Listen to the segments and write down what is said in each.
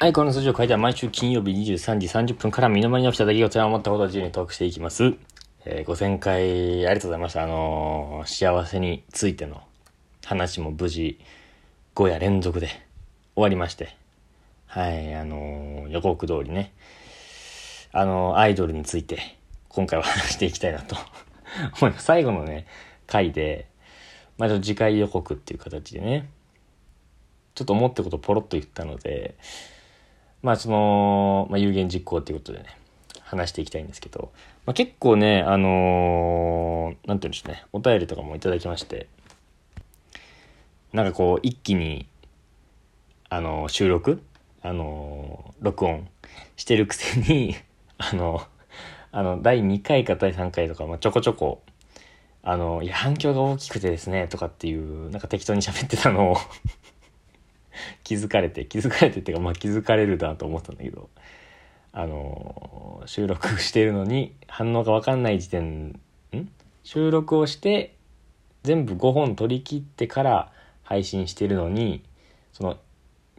はい、この数字を書いては毎週金曜日23時30分から身の回りに起きた出来事や思ったことを自由にトークしていきます。えー、5000回ありがとうございました。あのー幸せについての話も無事5夜連続で終わりまして。はい、あのー予告通りね、あのーアイドルについて今回は話していきたいなと思います。最後のね、回で、まあちょっと次回予告っていう形でね、ちょっと思ったことポロッと言ったので、まあその、まあ、有言実行っていうことでね、話していきたいんですけど、まあ、結構ね、あのーなんて言うんでしょうね、お便りとかもいただきまして、なんかこう、一気に、あのー収録あのー録音してるくせに、あの、あの、第2回か第3回とか、まあ、ちょこちょこ、あの、いや、反響が大きくてですね、とかっていう、なんか適当に喋ってたのを 気づかれて、気づかれてっていうか、まあ気づかれるなと思ったんだけど、あの、収録してるのに反応がわかんない時点、ん？収録をして、全部5本取り切ってから配信してるのに、その、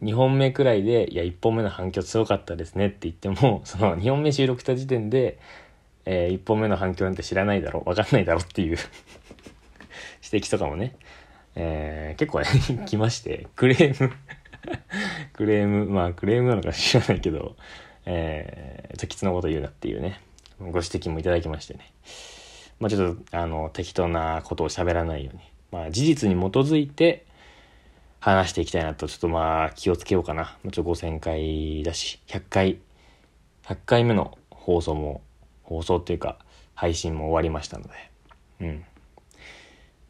2本目くらいで、いや、1本目の反響強かったですねって言っても、その2本目収録した時点で、え1本目の反響なんて知らないだろ、わかんないだろっていう 指摘とかもね、えー結構、来まして、クレーム クレーム、まあクレームなのか知らないけど、えー、時津のこと言うなっていうね、ご指摘もいただきましてね。まあちょっと、あの、適当なことを喋らないように、まあ事実に基づいて話していきたいなと、ちょっとまあ気をつけようかな。もうちょっと5000回だし、100回、100回目の放送も、放送っていうか、配信も終わりましたので、うん。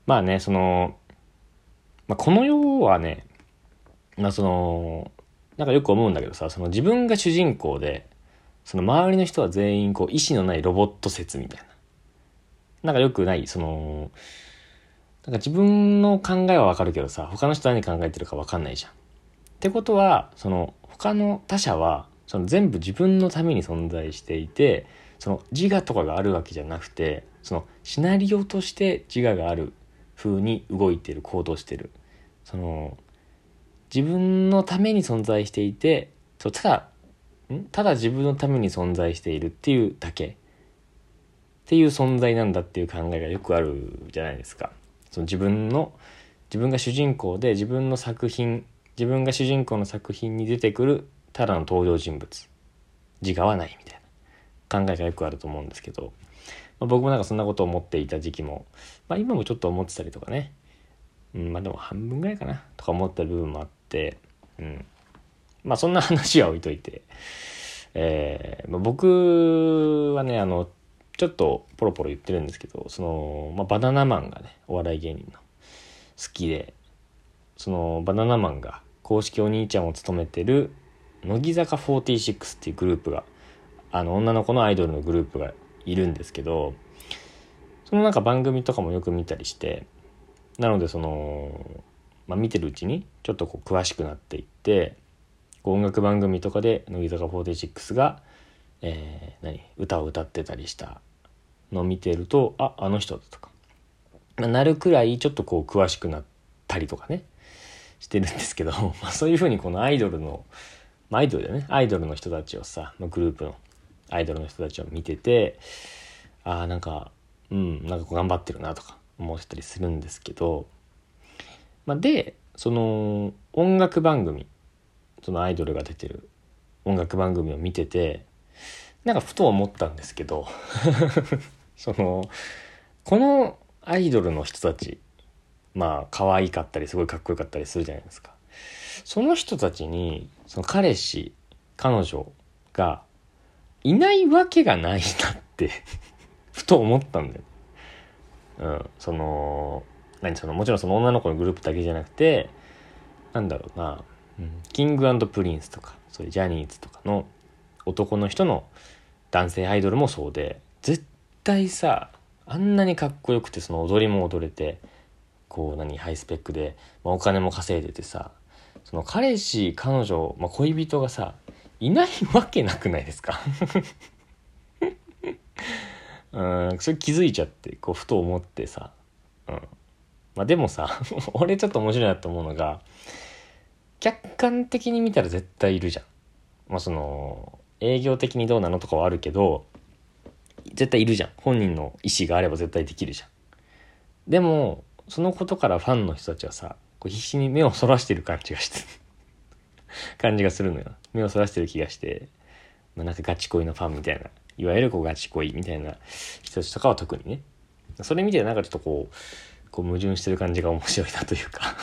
まあね、その、まあ、この世はね、まあその、なんかよく思うんだけどさ、その自分が主人公で、その周りの人は全員こう意志のないロボット説みたいな。なんかよくない、その、なんか自分の考えはわかるけどさ、他の人何考えてるかわかんないじゃん。ってことは、その他の他者は、その全部自分のために存在していて、その自我とかがあるわけじゃなくて、そのシナリオとして自我がある風に動いてる、行動してる。その、自分のために存在していて、そうただ、ん？ただ自分のために存在しているっていうだけ。っていう存在なんだっていう考えがよくあるじゃないですか。その自分の、自分が主人公で自分の作品、自分が主人公の作品に出てくるただの登場人物。自我はないみたいな考えがよくあると思うんですけど、まあ、僕もなんかそんなことを思っていた時期も、まあ今もちょっと思ってたりとかね。うん、まあでも半分ぐらいかなとか思った部分もあって、うん。まあそんな話は置いといて、えーまあ、僕はね、あの、ちょっとポロポロ言ってるんですけど、その、まあ、バナナマンがね、お笑い芸人の好きで、そのバナナマンが公式お兄ちゃんを務めてる乃木坂46っていうグループが、あの女の子のアイドルのグループがいるんですけど、そのなんか番組とかもよく見たりして、なのでその、まあ、見てるうちにちょっとこう詳しくなっていって音楽番組とかで乃木坂46が、えー何歌を歌ってたりしたのを見てるとああの人だとか、まあなるくらいちょっとこう詳しくなったりとかねしてるんですけど、まあ、そういうふうにこのアイドルの、まあ、アイドルだよね。アイドルの人たちをさ、まあ、グループのアイドルの人たちを見ててああなんかうんなんかこう頑張ってるなとか思ってたりするんですけど、まあ、でその音楽番組そのアイドルが出てる音楽番組を見ててなんかふと思ったんですけど そのこのアイドルの人たちまあ可愛かったりすごいかっこよかったりするじゃないですか。その人たちにその彼氏彼女がいないわけがないなってふと思ったんだよ。うん、その何そのもちろんその女の子のグループだけじゃなくてなんだろうな、うん、 King & Prince とかそういうジャニーズとかの男の人の男性アイドルもそうで絶対さあんなにかっこよくてその踊りも踊れてこう何ハイスペックで、まあ、お金も稼いでてさその彼氏彼女、まあ、恋人がさいないわけなくないですか？うん、それ気づいちゃって、こう、ふと思ってさ。うん。まあでもさ、俺ちょっと面白いなと思うのが、客観的に見たら絶対いるじゃん。まあその営業的にどうなのとかはあるけど絶対いるじゃん。本人の意思があれば絶対できるじゃん。でもそのことからファンの人たちはさこう必死に目をそらしてる感じがして 感じがするのよ。目をそらしてる気がして、まあ、なんかガチ恋のファンみたいないわゆるこうガチ恋みたいな人たちとかは特にね。それ見てなんかちょっとこうこう矛盾してる感じが面白いなというか。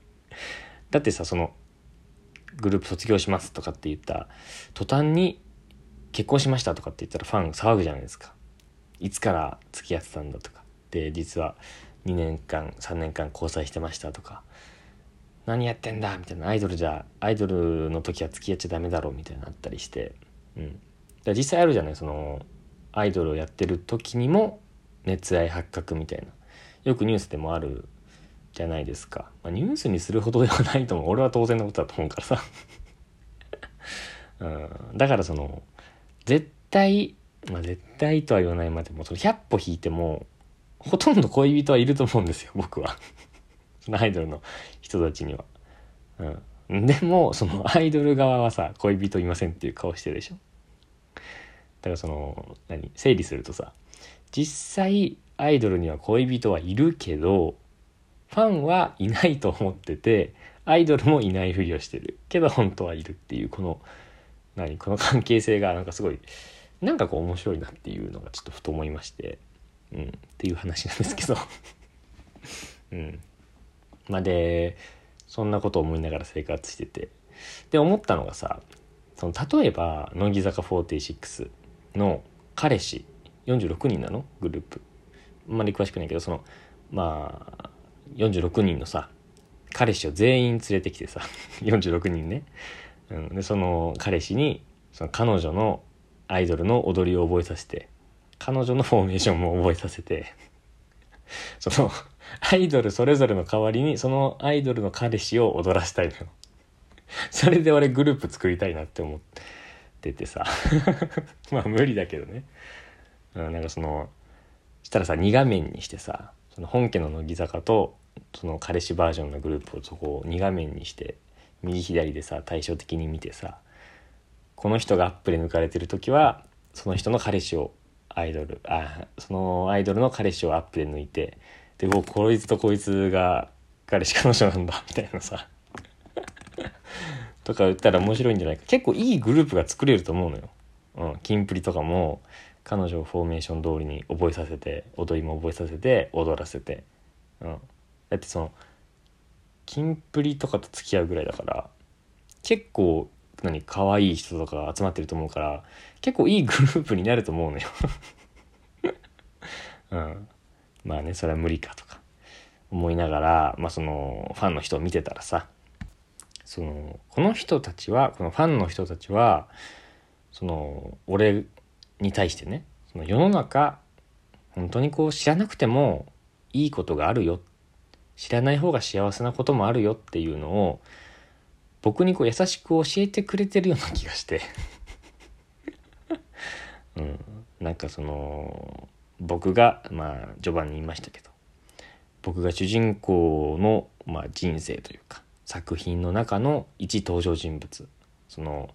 だってさそのグループ卒業しますとかって言った途端に結婚しましたとかって言ったらファン騒ぐじゃないですか。いつから付き合ってたんだとか。で実は2年間3年間交際してましたとか。何やってんだみたいな。アイドルじゃアイドルの時は付き合っちゃダメだろう。みたいなあったりして。うん。だ実際あるじゃない。そのアイドルをやってる時にも熱愛発覚みたいな。よくニュースでもあるじゃないですか、まあ、ニュースにするほどではないと思う。俺は当然のことだと思うからさ、うん、だからその絶対まあ絶対とは言わない。までもその100歩引いてもほとんど恋人はいると思うんですよ。僕は。そのアイドルの人たちには。うん、でもそのアイドル側はさ恋人いませんっていう顔してるでしょ。だからその何？整理するとさ実際アイドルには恋人はいるけどファンはいないと思っててアイドルもいないふりをしてる。けど本当はいるっていうこの何？この関係性がなんかすごいなんかこう面白いなっていうのがちょっとふと思いまして、うん、っていう話なんですけど。うん。まあでそんなことを思いながら生活してて。で思ったのがさその例えば乃木坂46の彼氏46人なの？グループ。あんまり詳しくないけどそのまあ46人のさ彼氏を全員連れてきてさ 46人ね、うん、でその彼氏にその彼女のアイドルの踊りを覚えさせて彼女のフォーメーションも覚えさせて そのアイドルそれぞれの代わりにそのアイドルの彼氏を踊らせたいのよ。それで俺グループ作りたいなって思っててさ。まあ無理だけどね、うん、なんかそのしたらさ2画面にしてさその本家の乃木坂とその彼氏バージョンのグループをそこを2画面にして右左でさ対照的に見てさこの人がアップで抜かれてる時はその人の彼氏をアイドルあそのアイドルの彼氏をアップで抜いてでこいつとこいつが彼氏彼女なんだみたいなさ とか言ったら面白いんじゃないか結構いいグループが作れると思うのよ。うん、キンプリとかも彼女をフォーメーション通りに覚えさせて踊りも覚えさせて踊らせて、うん、だってそのキンプリとかと付き合うぐらいだから結構何可愛い人とかが集まってると思うから結構いいグループになると思うのよ。うん、まあねそれは無理かとか。思いながら、まあ、そのファンの人を見てたらさそのこの人たちはこのファンの人たちはその俺に対してねその世の中本当にこう知らなくてもいいことがあるよ。知らない方が幸せなこともあるよ。っていうのを僕にこう優しく教えてくれてるような気がして。うん、なんかその僕がまあ序盤に言いましたけど僕が主人公の、まあ、人生というか作品の中の一登場人物その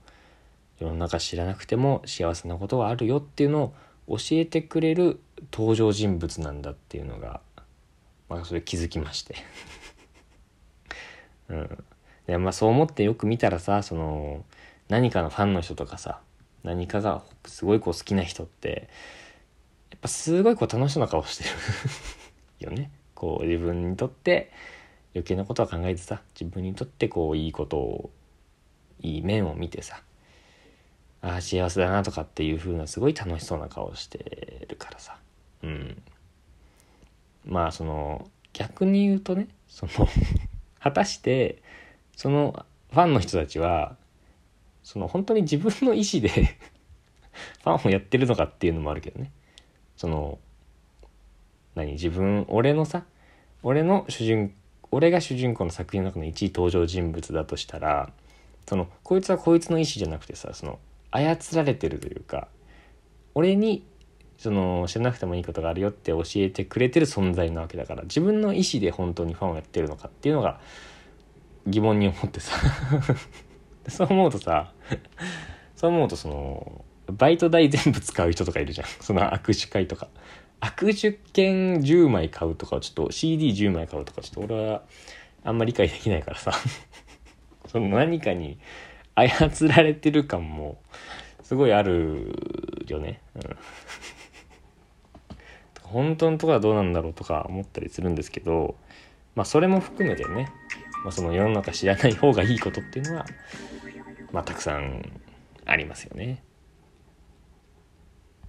世の中知らなくても幸せなことがあるよっていうのを教えてくれる登場人物なんだっていうのが、まあ、それ気づきましてうん。でまあそう思ってよく見たらさその何かのファンの人とかさ何かがすごいこう好きな人ってやっぱすごいこう楽しそうな顔してる よね。こう自分にとって余計なことは考えてさ自分にとってこういいことをいい面を見てさああ幸せだなとかっていう風なすごい楽しそうな顔してるからさ。うん。まあその逆に言うとねその 果たしてそのファンの人たちはその本当に自分の意思で ファンをやってるのかっていうのもあるけどね。その何自分俺のさ俺の主人俺が主人公の作品の中の一位登場人物だとしたらそのこいつはこいつの意思じゃなくてさその操られてるというか俺にその知らなくてもいいことがあるよって教えてくれてる存在なわけだから自分の意思で本当にファンをやってるのかっていうのが疑問に思ってさ。そう思うとさそう思うとそのバイト代全部使う人とかいるじゃん。その握手会とか。握手券10枚買うとかちょっと CD10 枚買うとかちょっと俺はあんまり理解できないからさ。その何かに操られてる感もすごいあるよね、うん、本当のとこはどうなんだろうとか思ったりするんですけどまあそれも含めてね、まあ、その世の中知らない方がいいことっていうのはまあたくさんありますよね。